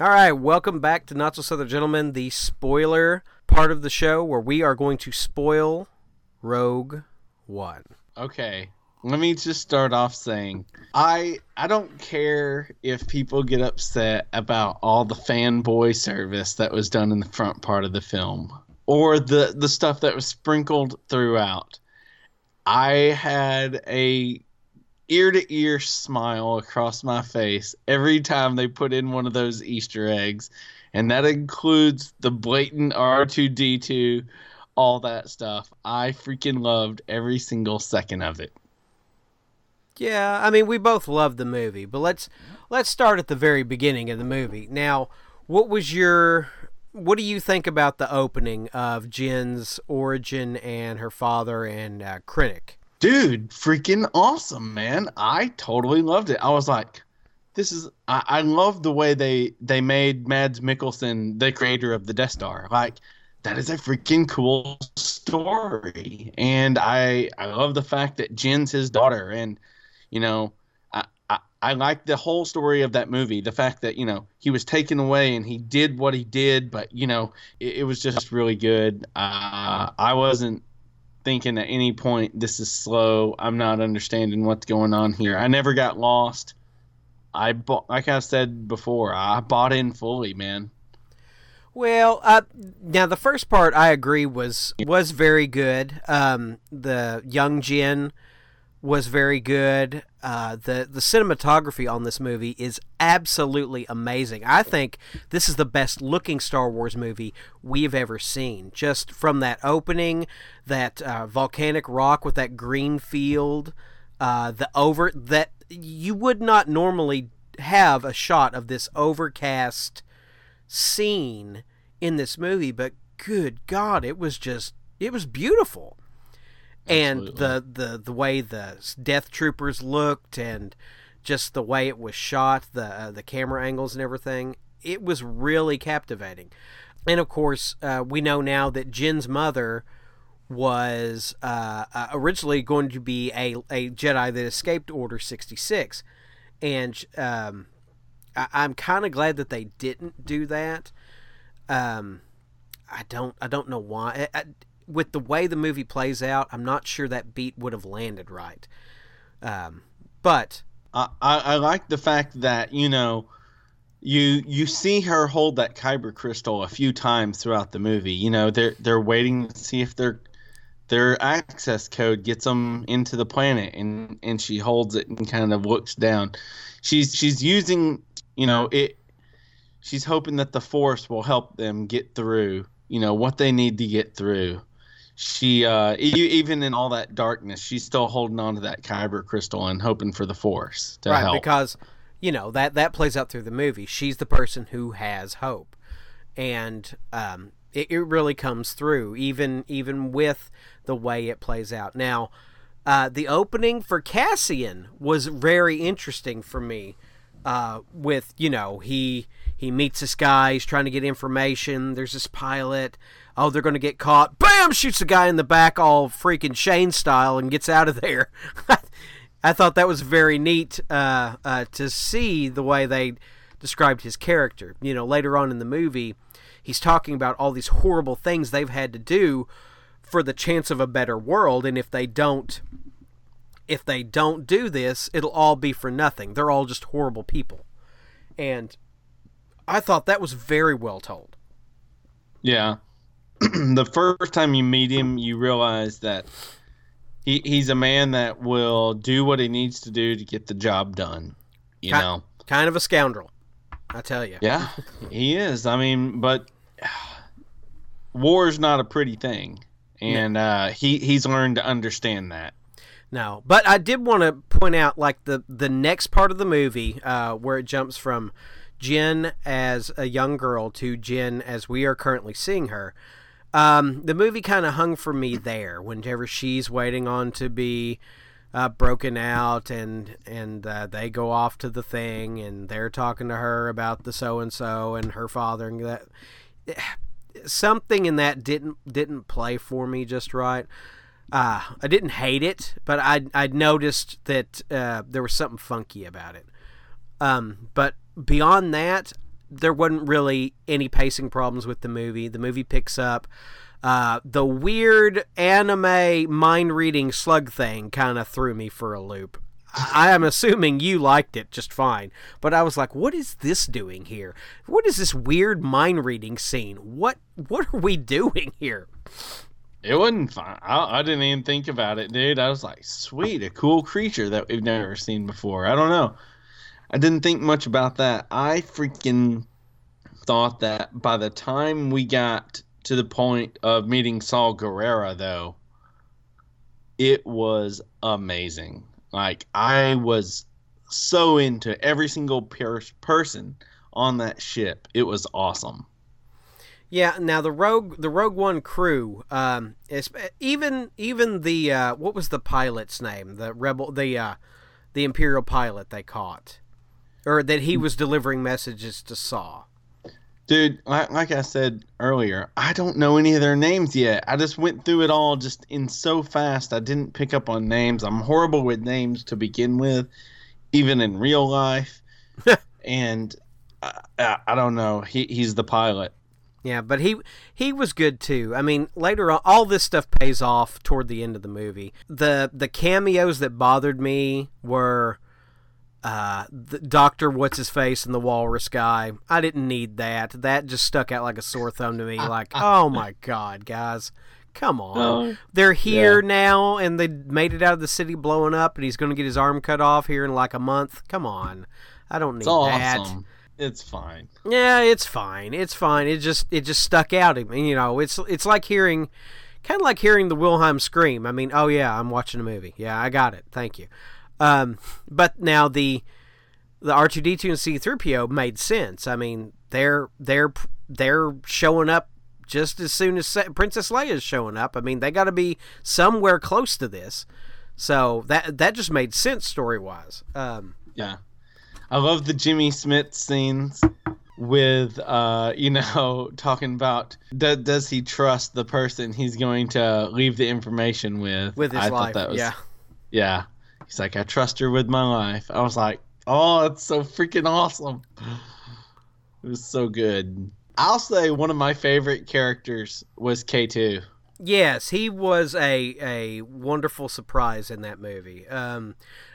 All right, welcome back to Not So Southern Gentlemen, the spoiler part of the show where we are going to spoil Rogue One. Okay, let me just start off saying I I don't care if people get upset about all the fanboy service that was done in the front part of the film or the the stuff that was sprinkled throughout. I had a ear to ear smile across my face every time they put in one of those Easter eggs. And that includes the blatant R2D2, all that stuff. I freaking loved every single second of it. Yeah, I mean we both loved the movie, but let's let's start at the very beginning of the movie. Now, what was your what do you think about the opening of Jyn's origin and her father and uh? Dude, freaking awesome, man. I totally loved it. I was like, this is I, I love the way they they made Mads Mikkelsen the creator of the Death Star. Like that is a freaking cool story. And I I love the fact that Jyn's his daughter and you know I, I, like the whole story of that movie. The fact that, you know, he was taken away and he did what he did, but you know, it, it was just really good. Uh, I wasn't thinking at any point this is slow. I'm not understanding what's going on here. I never got lost. I bought, like I said before, I bought in fully, man. Well, uh, now the first part I agree was was very good. Um, the young Jyn was very good. Uh, the the cinematography on this movie is absolutely amazing. I think this is the best looking Star Wars movie we've ever seen. Just from that opening, that uh, volcanic rock with that green field, uh, the over that you would not normally have a shot of this overcast scene in this movie, but good God, it was just it was beautiful and the, the the way the death troopers looked and just the way it was shot the uh, the camera angles and everything it was really captivating. And of course uh, we know now that Jyn's mother was uh, uh originally going to be a, a Jedi that escaped Order 66 and um, I, am kind of glad that they didn't do that. Um, I don't I don't know why. I, with the way the movie plays out, I'm not sure that beat would have landed right. Um, but I, I like the fact that you know you you see her hold that kyber crystal a few times throughout the movie. You know they're they're waiting to see if their their access code gets them into the planet, and and she holds it and kind of looks down. She's she's using you know it. She's hoping that the force will help them get through. You know what they need to get through she uh, even in all that darkness, she's still holding on to that kyber crystal and hoping for the force to right, help. Because you know that that plays out through the movie. She's the person who has hope, and um, it, it really comes through even even with the way it plays out. Now, uh, the opening for Cassian was very interesting for me. Uh, with you know he he meets this guy, he's trying to get information. There's this pilot oh, they're going to get caught. Bam! Shoots the guy in the back, all freaking Shane style, and gets out of there. I thought that was very neat uh, uh, to see the way they described his character. You know, later on in the movie, he's talking about all these horrible things they've had to do for the chance of a better world, and if they don't, if they don't do this, it'll all be for nothing. They're all just horrible people, and I thought that was very well told. Yeah, the first time you meet him, you realize that he, he's a man that will do what he needs to do to get the job done. You kind, know, kind of a scoundrel, I tell you. Yeah, he is. I mean, but war is not a pretty thing, and no. uh, he he's learned to understand that. No, but I did want to point out, like the the next part of the movie, uh, where it jumps from Jyn as a young girl to Jyn as we are currently seeing her. Um, the movie kind of hung for me there. Whenever she's waiting on to be uh, broken out, and and uh, they go off to the thing, and they're talking to her about the so and so and her father, and that something in that didn't didn't play for me just right. Uh, I didn't hate it, but I I noticed that uh, there was something funky about it. Um, but beyond that, there wasn't really any pacing problems with the movie. The movie picks up. Uh, the weird anime mind reading slug thing kind of threw me for a loop. I am assuming you liked it just fine, but I was like, "What is this doing here? What is this weird mind reading scene? What what are we doing here?" It wasn't fun. I, I, didn't even think about it, dude. I was like, "Sweet, a cool creature that we've never seen before." I don't know. I didn't think much about that. I freaking thought that by the time we got to the point of meeting Saw Gerrera, though, it was amazing. Like I was so into every single per- person on that ship. It was awesome. Yeah. Now the Rogue, the Rogue One crew, um, even even the uh, what was the pilot's name? The rebel, the uh, the Imperial pilot they caught, or that he was delivering messages to Saw. Dude, like, like I said earlier, I don't know any of their names yet. I just went through it all just in so fast. I didn't pick up on names. I'm horrible with names to begin with, even in real life. and I, I, I, don't know. He he's the pilot. Yeah, but he he was good too. I mean, later on, all this stuff pays off toward the end of the movie. The the cameos that bothered me were uh, Doctor What's His Face and the Walrus guy. I didn't need that. That just stuck out like a sore thumb to me. Like, oh my god, guys, come on! Oh, They're here yeah. now, and they made it out of the city blowing up, and he's going to get his arm cut off here in like a month. Come on, I don't need it's that. Awesome. It's fine. Yeah, it's fine. It's fine. It just it just stuck out. I mean, you know, it's it's like hearing, kind of like hearing the Wilhelm scream. I mean, oh yeah, I'm watching a movie. Yeah, I got it. Thank you. Um, but now the the R two D two and C three PO made sense. I mean, they're they're they're showing up just as soon as Princess Leia is showing up. I mean, they got to be somewhere close to this. So that that just made sense story wise. Um, yeah, I love the Jimmy Smits scenes with uh you know talking about does, does he trust the person he's going to leave the information with with his I life was, yeah yeah He's like, I trust her with my life. I was like, oh, it's so freaking awesome. It was so good. I'll say one of my favorite characters was K2. Yes, he was a a wonderful surprise in that movie. Um,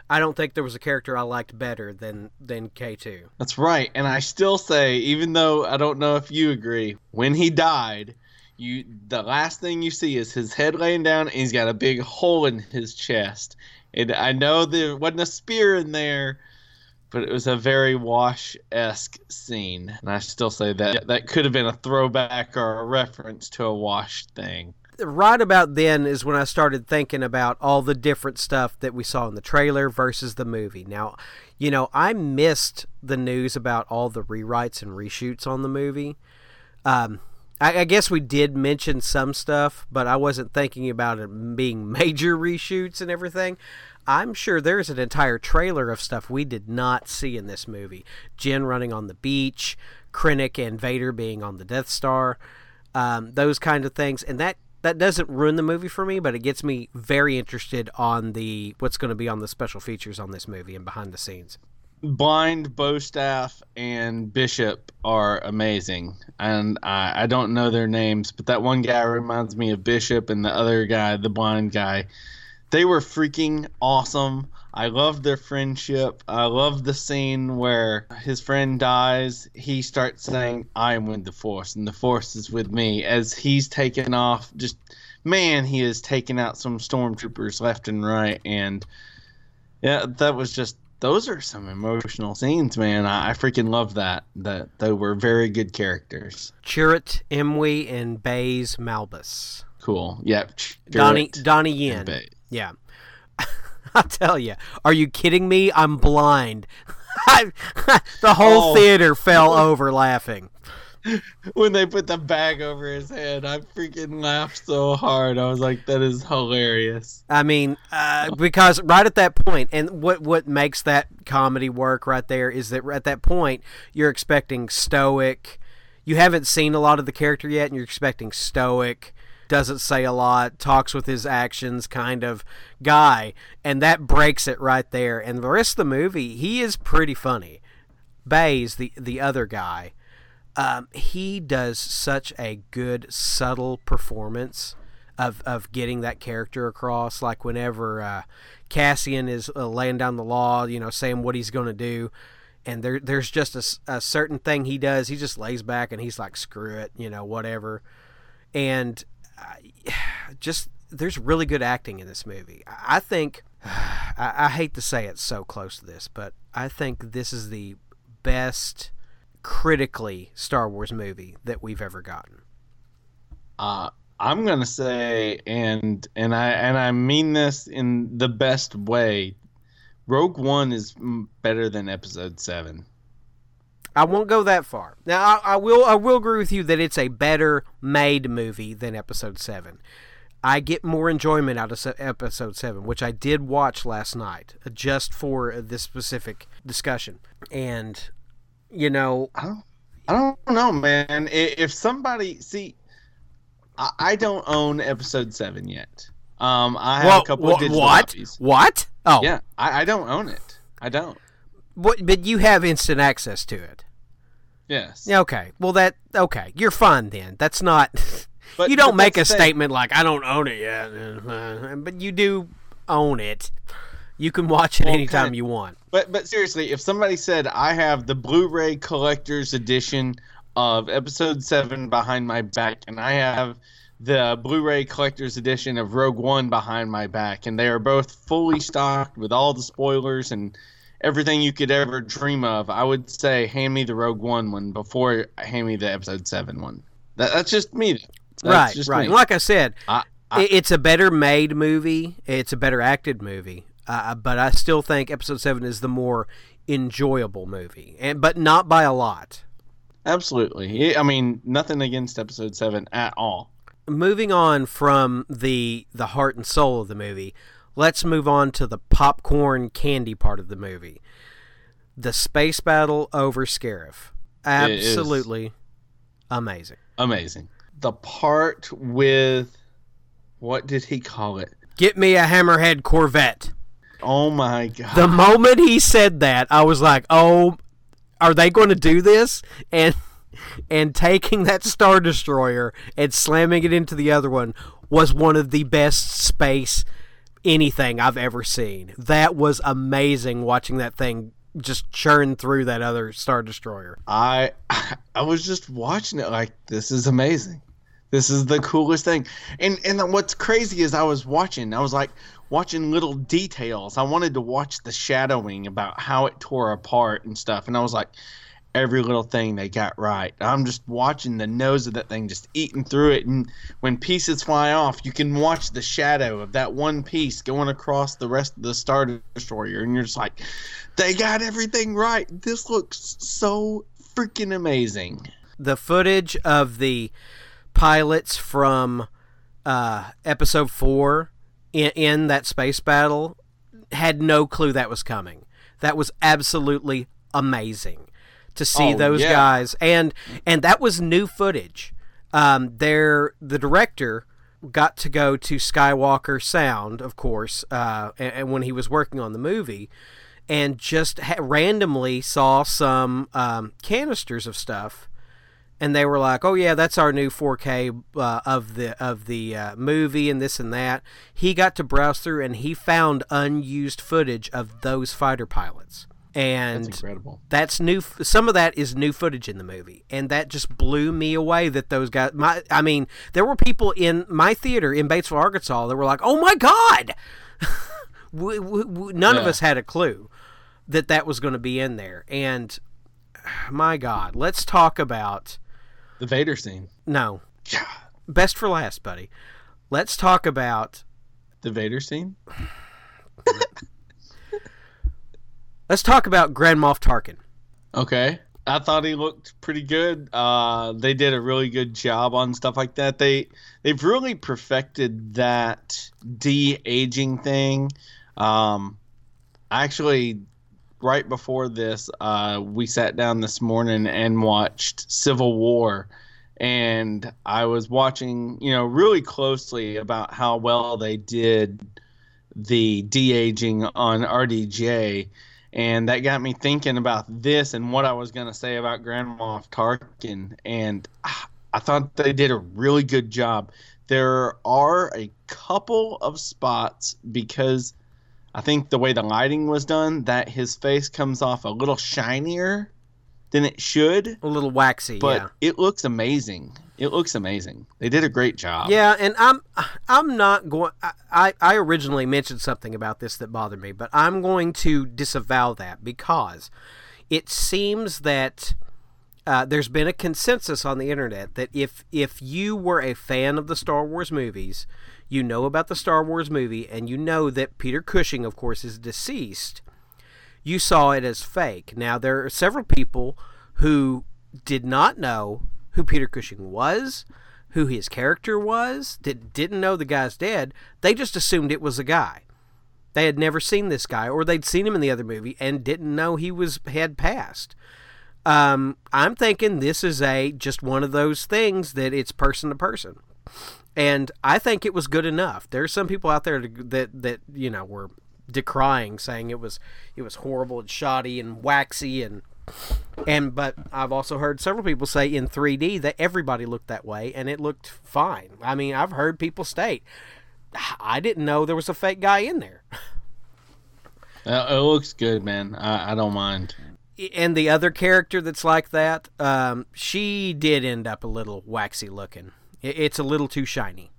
I don't think there was a character I liked better than than K2. That's right, and I still say, even though I don't know if you agree, when he died, you the last thing you see is his head laying down, and he's got a big hole in his chest, and I know there wasn't a spear in there, but it was a very Wash esque scene. And I still say that that could have been a throwback or a reference to a Wash thing. Right about then is when I started thinking about all the different stuff that we saw in the trailer versus the movie. Now, you know, I missed the news about all the rewrites and reshoots on the movie. Um, I, I, guess we did mention some stuff, but I wasn't thinking about it being major reshoots and everything. I'm sure there's an entire trailer of stuff we did not see in this movie. Jyn running on the beach, Krennic and Vader being on the Death Star, um, those kind of things, and that that doesn't ruin the movie for me, but it gets me very interested on the what's going to be on the special features on this movie and behind the scenes. Blind, Bowstaff, and Bishop are amazing, and I, I don't know their names, but that one guy reminds me of Bishop, and the other guy, the blind guy, they were freaking awesome. I loved their friendship. I love the scene where his friend dies. He starts saying, "I am with the Force, and the Force is with me." As he's taken off, just man, he is taking out some stormtroopers left and right, and yeah, that was just those are some emotional scenes, man. I, I freaking love that. That they were very good characters. Chirrut Îmwe and Baze Malbus. Cool. Yep. Donnie Donnie Yen. Yeah. I tell you, are you kidding me? I'm blind. the whole oh. theater fell over laughing when they put the bag over his head, I freaking laughed so hard. I was like, "That is hilarious." I mean, uh, because right at that point, and what what makes that comedy work right there is that at that point you're expecting stoic. You haven't seen a lot of the character yet, and you're expecting stoic. Doesn't say a lot, talks with his actions, kind of guy, and that breaks it right there. And the rest of the movie, he is pretty funny. Baze, the the other guy Um, he does such a good subtle performance of of getting that character across. Like whenever uh, Cassian is uh, laying down the law, you know, saying what he's going to do, and there there's just a, a certain thing he does. He just lays back and he's like, "Screw it," you know, whatever. And uh, just there's really good acting in this movie. I think I, I hate to say it so close to this, but I think this is the best critically Star Wars movie that we've ever gotten. Uh, I'm gonna say, and and I and I mean this in the best way. Rogue One is better than Episode Seven. I won't go that far. Now, I, I, will. I will agree with you that it's a better made movie than Episode Seven. I get more enjoyment out of Episode Seven, which I did watch last night, uh, just for this specific discussion. And you know, I don't, I don't know, man. If somebody see, I, I don't own episode seven yet. Um, I have well, a couple wh- of digital what? copies. What? Oh, yeah. I, I don't own it. I don't. But but you have instant access to it. Yes. Okay. Well, that okay. You're fine then. That's not. But, you don't make a statement like I don't own it yet, but you do own it. You can watch it well, anytime you want. But but seriously, if somebody said I have the Blu-ray collector's edition of Episode Seven behind my back, and I have the Blu-ray collector's edition of Rogue One behind my back, and they are both fully stocked with all the spoilers and everything you could ever dream of, I would say hand me the Rogue One one before hand me the Episode Seven one. That, that's just me. That's right, right. Me. Like I said, I, I, it's a better made movie. It's a better acted movie. Uh, but I still think Episode Seven is the more enjoyable movie, and but not by a lot. Absolutely. I mean, nothing against Episode Seven at all. Moving on from the the heart and soul of the movie, let's move on to the popcorn candy part of the movie. The space battle over Scarif. Absolutely amazing. Amazing. The part with what did he call it? Get me a hammerhead Corvette. Oh my god. The moment he said that, I was like, "Oh, are they going to do this?" And and taking that star destroyer and slamming it into the other one was one of the best space anything I've ever seen. That was amazing watching that thing just churn through that other star destroyer. I I was just watching it like this is amazing. This is the coolest thing. And and what's crazy is I was watching. I was like, watching little details. I wanted to watch the shadowing about how it tore apart and stuff. And I was like, every little thing they got right. I'm just watching the nose of that thing just eating through it. And when pieces fly off, you can watch the shadow of that one piece going across the rest of the Star Destroyer. And you're just like, they got everything right. This looks so freaking amazing. The footage of the pilots from uh, episode four in, in that space battle had no clue that was coming. That was absolutely amazing to see oh, those yeah. guys, and and that was new footage. Um, there, the director got to go to Skywalker Sound, of course, uh, and, and, when he was working on the movie, and just ha- randomly saw some um, canisters of stuff and they were like, "Oh yeah, that's our new 4K uh, of the of the uh, movie and this and that." He got to browse through and he found unused footage of those fighter pilots. And that's incredible. That's new. Some of that is new footage in the movie, and that just blew me away. That those guys. My, I mean, there were people in my theater in Batesville, Arkansas, that were like, "Oh my god!" we, we, we, none yeah. of us had a clue that that was going to be in there, and my God, let's talk about the Vader scene. No. Best for last, buddy. Let's talk about the Vader scene. Let's talk about Grand Moff Tarkin. Okay. I thought he looked pretty good. Uh, they did a really good job on stuff like that. They they've really perfected that de aging thing. Um, actually, right before this, uh, we sat down this morning and watched Civil War, and I was watching, you know, really closely about how well they did the de aging on RDJ, and that got me thinking about this and what I was going to say about Grand Moff Tarkin. And I thought they did a really good job. There are a couple of spots because I think the way the lighting was done, that his face comes off a little shinier than it should. A little waxy, but yeah. it looks amazing. It looks amazing. They did a great job. Yeah, and I'm I'm not going. I I originally mentioned something about this that bothered me, but I'm going to disavow that because it seems that uh, there's been a consensus on the internet that if if you were a fan of the Star Wars movies, you know about the Star Wars movie, and you know that Peter Cushing, of course, is deceased. You saw it as fake. Now there are several people who did not know who Peter Cushing was, who his character was, that didn't know the guy's dead. They just assumed it was a guy. They had never seen this guy, or they'd seen him in the other movie and didn't know he was had passed. Um, I'm thinking this is a just one of those things that it's person to person, and I think it was good enough. There's some people out there that that you know were decrying, saying it was it was horrible and shoddy and waxy and and but I've also heard several people say in 3D that everybody looked that way and it looked fine. I mean, I've heard people state, I didn't know there was a fake guy in there. Uh, it looks good, man. I, I, don't mind. And the other character that's like that, um, she did end up a little waxy looking. It, it's a little too shiny.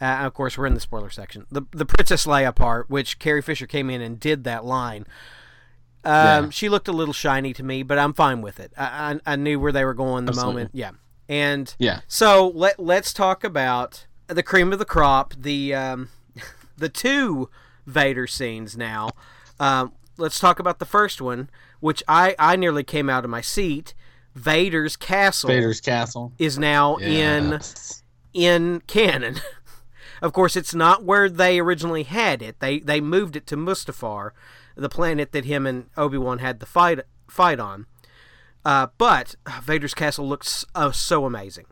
Uh, of course, we're in the spoiler section. The the Princess Leia part, which Carrie Fisher came in and did that line. Um, yeah. She looked a little shiny to me, but I'm fine with it. I, I, I knew where they were going the Absolutely. moment. Yeah. And yeah. So let let's talk about the cream of the crop, the um, the two Vader scenes now. Um, let's talk about the first one, which I I nearly came out of my seat. Vader's castle. Vader's castle is now yes. in in canon. of course, it's not where they originally had it. They they moved it to Mustafar, the planet that him and Obi Wan had the fight fight on. Uh, but Vader's castle looks uh, so amazing,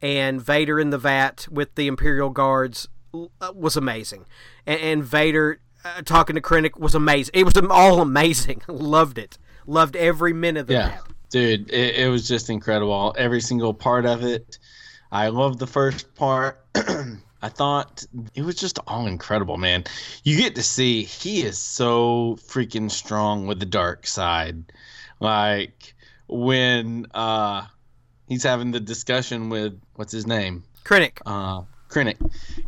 and Vader in the vat with the Imperial guards uh, was amazing, and, and Vader uh, talking to Krennic was amazing. It was all amazing. Loved it. Loved every minute of yeah. that. Dude, it, it was just incredible. Every single part of it. I loved the first part. I thought it was just all incredible, man. You get to see he is so freaking strong with the dark side. Like when uh he's having the discussion with what's his name? Krennic. Uh Krennic.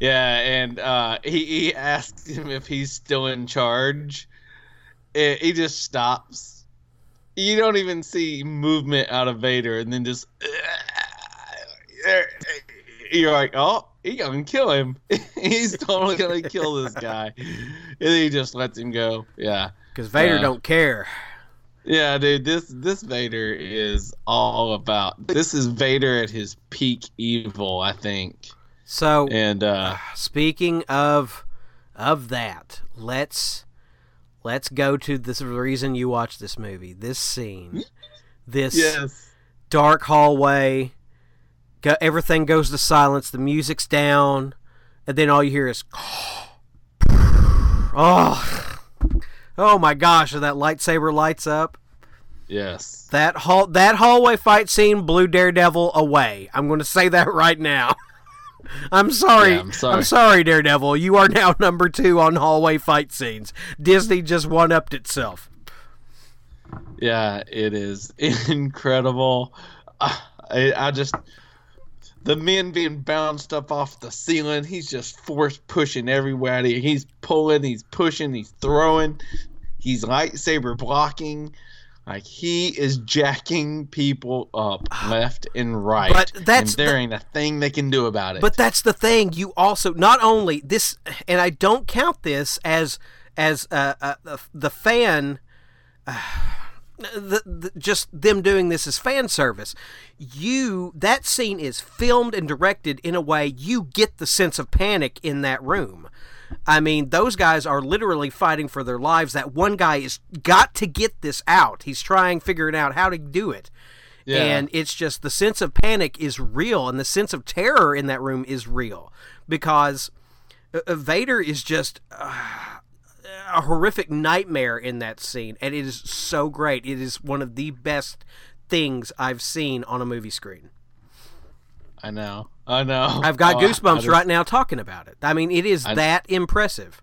Yeah, and uh he, he asks him if he's still in charge. It, he just stops. You don't even see movement out of Vader and then just you're like, oh, he gonna kill him. He's totally gonna kill this guy, and he just lets him go. Yeah, because Vader uh, don't care. Yeah, dude, this this Vader is all about. This is Vader at his peak evil, I think. So, and uh speaking of of that, let's let's go to this reason you watch this movie. This scene, this yes. dark hallway Go, everything goes to silence. The music's down, and then all you hear is, oh, oh my gosh! And that lightsaber lights up. Yes. That hall that hallway fight scene blew Daredevil away. I'm going to say that right now. I'm sorry. Yeah, I'm sorry. I'm sorry, Daredevil. You are now number two on hallway fight scenes. Disney just one upped itself. Yeah, it is incredible. I, I just the men being bounced up off the ceiling. He's just force pushing everywhere. He's pulling, he's pushing, he's throwing, he's lightsaber blocking. Like he is jacking people up left and right. But that's and there the, ain't a thing they can do about it. But that's the thing. You also not only this, and I don't count this as as uh, uh, the fan. Uh, the, the, just them doing this as fan service. You that scene is filmed and directed in a way you get the sense of panic in that room. I mean, those guys are literally fighting for their lives. That one guy is got to get this out. He's trying figuring out how to do it. Yeah. And it's just the sense of panic is real and the sense of terror in that room is real because uh, uh Vader is just uh, a horrific nightmare in that scene, and it is so great. It is one of the best things I've seen on a movie screen. I know. I know. I've got Oh, goosebumps just- right now talking about it. I mean, it is I- that impressive.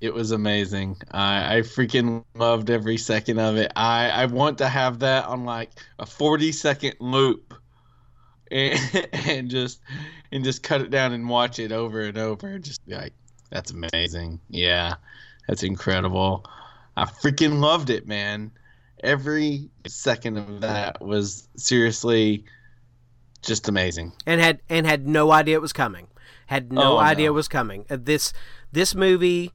It was amazing. I, I freaking loved every second of it. I, I want to have that on like a 40 second loop and, and just and just cut it down and watch it over and over. Just be like, that's amazing. Yeah, that's incredible. I freaking loved it, man. Every second of that was seriously just amazing. and had and had no idea it was coming. Had no Oh, idea no. it was coming. Uh, This this movie,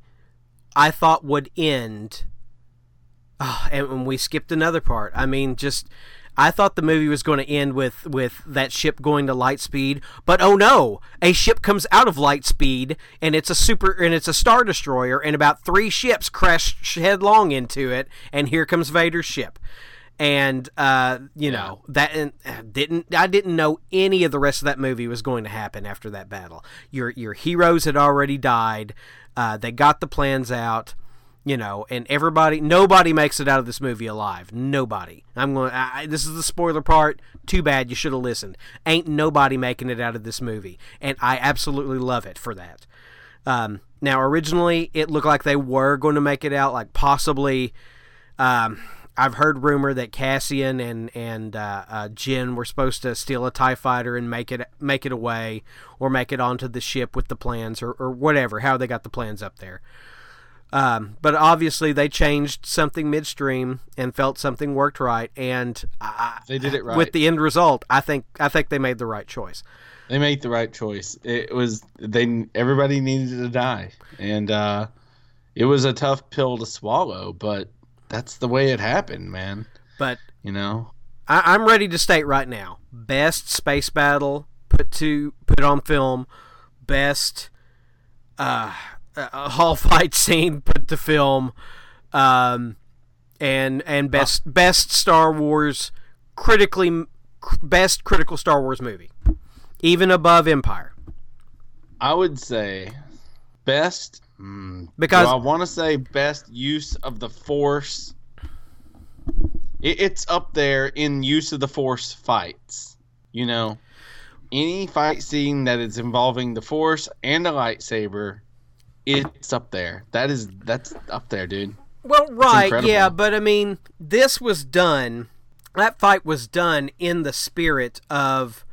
I thought would end. Oh, and when we skipped another part. I mean, just I thought the movie was going to end with with that ship going to light speed, but oh no, a ship comes out of light speed and it's a super and it's a star destroyer, and about three ships crash headlong into it, and here comes Vader's ship and uh, you know that and uh, didn't I didn't know any of the rest of that movie was going to happen after that battle. Your your heroes had already died. Uh, they got the plans out, you know, and everybody nobody makes it out of this movie alive. Nobody. I'm going. I- this is the spoiler part. Too bad you should have listened. Ain't nobody making it out of this movie, and I absolutely love it for that. Um, now, originally, it looked like they were going to make it out, like possibly. Um, I've heard rumor that Cassian and and uh, uh, Jyn were supposed to steal a Tie Fighter and make it make it away, or make it onto the ship with the plans, or, or whatever. How they got the plans up there. Um, but obviously, they changed something midstream and felt something worked right, and I, They did it right. with the end result. I think I think they made the right choice. They made the right choice. It was they everybody needed to die, and uh, it was a tough pill to swallow, but that's the way it happened, man. But You know, I, I'm ready to state right now: best space battle put to put on film, best uh, uh, hall fight scene put to film, um, and and best best Star Wars critically best critical Star Wars movie, even above Empire. I would say best mm, Because- I want to say best use of the Force. It, it's up there in use of the Force fights. You know, any fight scene that is involving the Force and a lightsaber, it's up there. That is that's up there, dude. Well, right, yeah, but I mean, this was done. That fight was done in the spirit of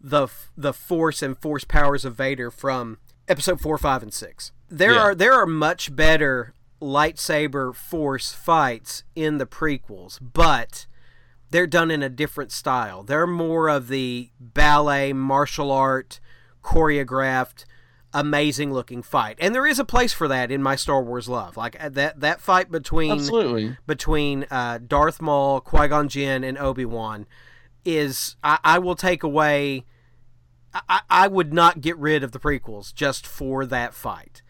the the force and force powers of Vader from episode four, five, and six. There Yeah. are there are much better lightsaber force fights in the prequels, but they're done in a different style. They're more of the ballet, martial art, choreographed, amazing looking fight. And there is a place for that in my Star Wars love. Like uh, that that fight between Absolutely. between uh, Darth Maul, Qui Gon Jinn, and Obi Wan is I, I will take away. I, I would not get rid of the prequels just for that fight.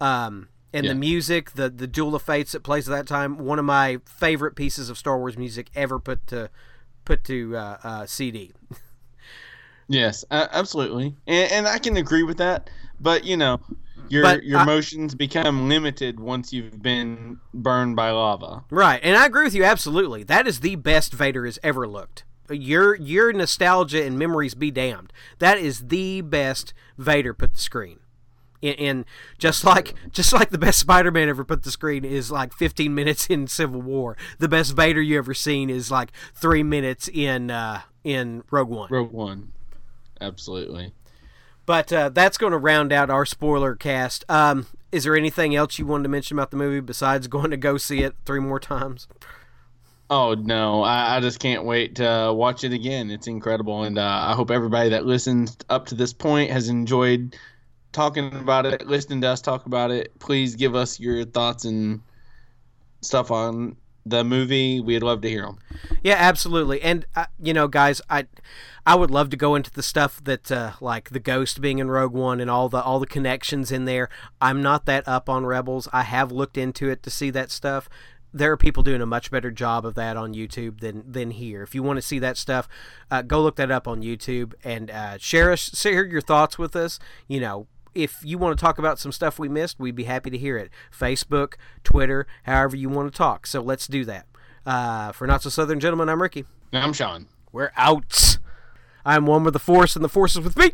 Um, and Yeah. the music, the the Duel of Fates that plays at that time, one of my favorite pieces of Star Wars music ever put to put to uh, uh, CD. Yes, uh, absolutely, and, and I can agree with that. But you know, your But your I- emotions become limited once you've been burned by lava. Right, and I agree with you absolutely. That is the best Vader has ever looked. Your your nostalgia and memories be damned. That is the best Vader put the screen. And just like just like the best Spider-Man ever put the screen is like 15 minutes in Civil War. The best Vader you ever seen is like three minutes in uh, in Rogue One. Rogue One, absolutely. But uh, that's going to round out our spoiler cast. Um, is there anything else you wanted to mention about the movie besides going to go see it three more times? Oh no, I, I just can't wait to watch it again. It's incredible, and uh, I hope everybody that listens up to this point has enjoyed talking about it, listening to us talk about it. Please give us your thoughts and stuff on the movie. We'd love to hear them. Yeah, absolutely. And uh, you know, guys, I I would love to go into the stuff that uh, like the Ghost being in Rogue One and all the all the connections in there. I'm not that up on Rebels. I have looked into it to see that stuff. There are people doing a much better job of that on YouTube than than here. If you want to see that stuff, uh, go look that up on YouTube and uh, share us share your thoughts with us. You know, if you want to talk about some stuff we missed, we'd be happy to hear it. Facebook, Twitter, however you want to talk. So let's do that. Uh, for Not So Southern Gentlemen, I'm Ricky. I'm Sean. We're out. I'm one with the Force, and the Force is with me.